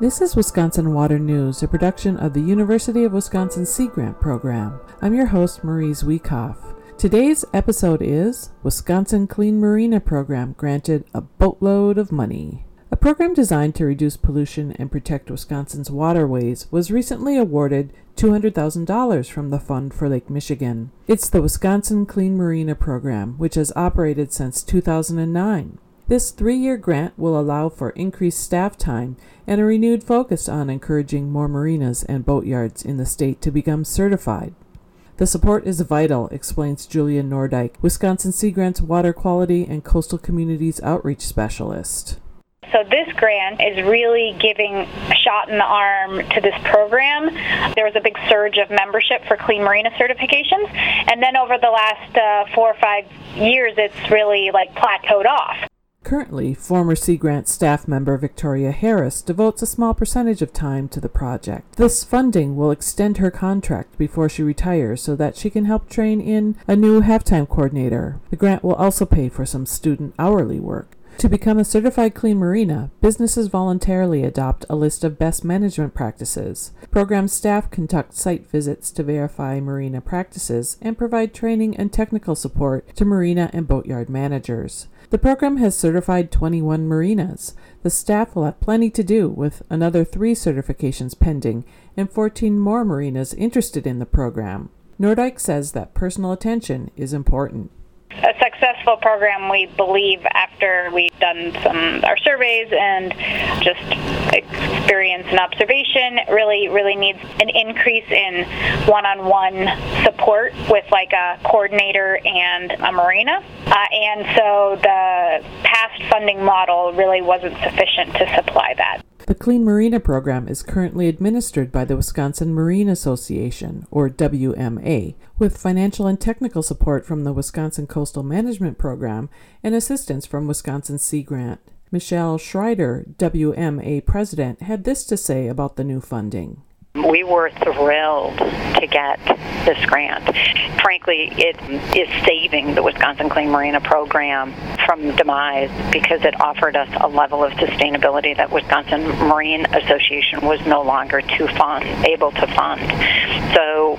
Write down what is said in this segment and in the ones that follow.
This is Wisconsin Water News, a production of the University of Wisconsin Sea Grant Program. I'm your host, Marie Zhuikov. Today's episode is Wisconsin Clean Marina Program granted a boatload of money. A program designed to reduce pollution and protect Wisconsin's waterways was recently awarded $200,000 from the Fund for Lake Michigan. It's the Wisconsin Clean Marina Program, which has operated since 2009. This three year grant will allow for increased staff time and a renewed focus on encouraging more marinas and boatyards in the state to become certified. The support is vital, explains Julia Noordyk, Wisconsin Sea Grant's Water Quality and Coastal Communities Outreach Specialist. So this grant is really giving a shot in the arm to this program. There was a big surge of membership for clean marina certifications, and then over the last uh, four or five years, it's really like plateaued off. Currently, former Sea Grant staff member Victoria Harris devotes a small percentage of time to the project. This funding will extend her contract before she retires so that she can help train in a new halftime coordinator. The grant will also pay for some student hourly work. To become a certified clean marina, businesses voluntarily adopt a list of best management practices. Program staff conduct site visits to verify marina practices and provide training and technical support to marina and boatyard managers. The program has certified 21 marinas. The staff will have plenty to do with another three certifications pending and 14 more marinas interested in the program. Noordyk says that personal attention is important a successful program we believe after we've done some our surveys and just experience and observation really really needs an increase in one-on-one support with like a coordinator and a marina uh, and so the past funding model really wasn't sufficient to supply that the Clean Marina program is currently administered by the Wisconsin Marine Association, or WMA, with financial and technical support from the Wisconsin Coastal Management Program and assistance from Wisconsin Sea Grant. Michelle Schreider, WMA president, had this to say about the new funding. We were thrilled to get this grant. Frankly, it is saving the Wisconsin Clean Marina program from demise because it offered us a level of sustainability that Wisconsin Marine Association was no longer to fund, able to fund. So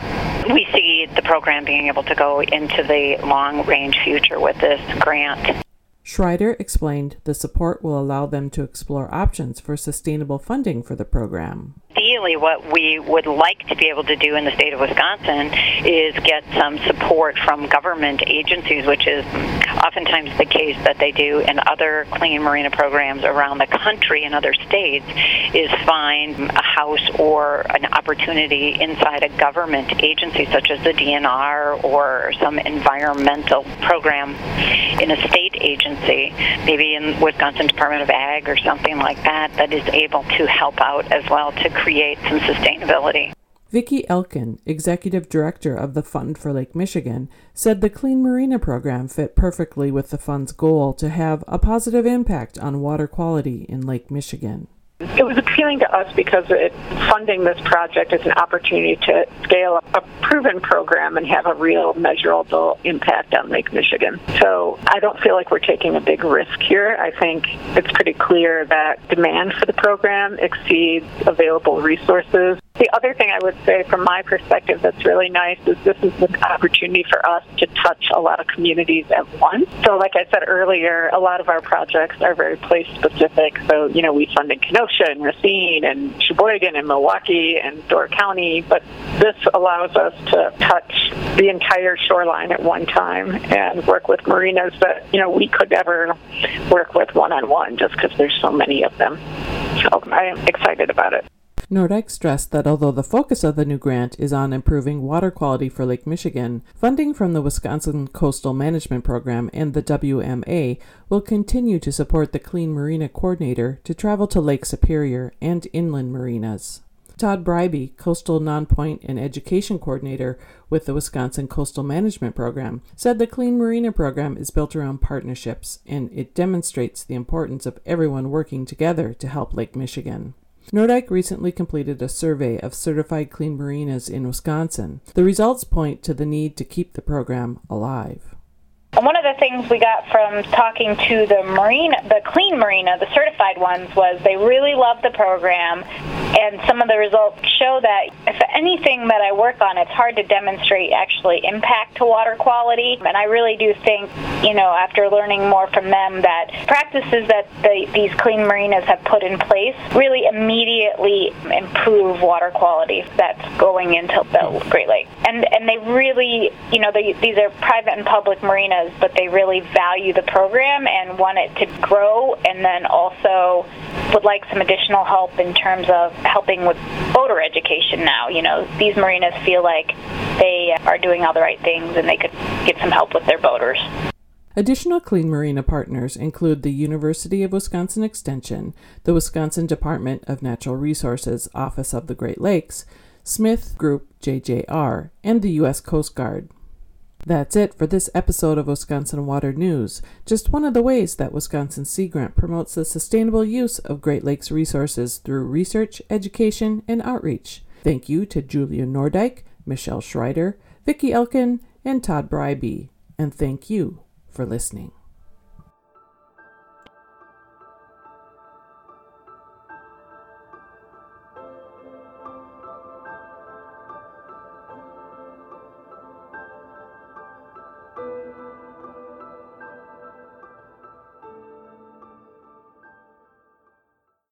we see the program being able to go into the long range future with this grant. Schreider explained the support will allow them to explore options for sustainable funding for the program. Ideally, what we would like to be able to do in the state of Wisconsin is get some support from government agencies, which is oftentimes the case that they do in other clean marina programs around the country in other states, is find a house or an opportunity inside a government agency such as the DNR or some environmental program in a state agency, maybe in Wisconsin Department of Ag or something like that, that is able to help out as well to create some sustainability. Vicki Elkin, executive director of the Fund for Lake Michigan, said the Clean Marina program fit perfectly with the fund's goal to have a positive impact on water quality in Lake Michigan. It was appealing to us because it, funding this project is an opportunity to scale up a proven program and have a real measurable impact on Lake Michigan. So I don't feel like we're taking a big risk here. I think it's pretty clear that demand for the program exceeds available resources. The other thing I would say from my perspective that's really nice is this is an opportunity for us to touch a lot of communities at once. So like I said earlier, a lot of our projects are very place specific. So, you know, we fund in Kenosha and Racine and Sheboygan and Milwaukee and Door County, but this allows us to touch the entire shoreline at one time and work with marinas that, you know, we could never work with one on one just because there's so many of them. So I am excited about it. Noordyk stressed that although the focus of the new grant is on improving water quality for Lake Michigan, funding from the Wisconsin Coastal Management Program and the WMA will continue to support the Clean Marina Coordinator to travel to Lake Superior and inland marinas. Todd Breiby, Coastal Nonpoint and Education Coordinator with the Wisconsin Coastal Management Program, said the Clean Marina program is built around partnerships and it demonstrates the importance of everyone working together to help Lake Michigan. Noordyk recently completed a survey of certified clean marinas in Wisconsin. The results point to the need to keep the program alive. And one of the things we got from talking to the marina, the clean marina, the certified ones, was they really love the program, and some of the results show that if anything that I work on, it's hard to demonstrate actually impact to water quality. And I really do think, you know, after learning more from them, that practices that the, these clean marinas have put in place really immediately improve water quality that's going into the Great Lakes. And and they really, you know, they, these are private and public marinas, but they really value the program and want it to grow, and then also would like some additional help in terms of helping with boater education now. You know, these marinas feel like they are doing all the right things and they could get some help with their boaters. Additional Clean Marina partners include the University of Wisconsin Extension, the Wisconsin Department of Natural Resources Office of the Great Lakes, Smith Group JJR, and the U.S. Coast Guard. That's it for this episode of Wisconsin Water News, just one of the ways that Wisconsin Sea Grant promotes the sustainable use of Great Lakes resources through research, education, and outreach. Thank you to Julia Noordyk, Michelle Schreider, Vicki Elkin, and Todd Breiby, and thank you for listening.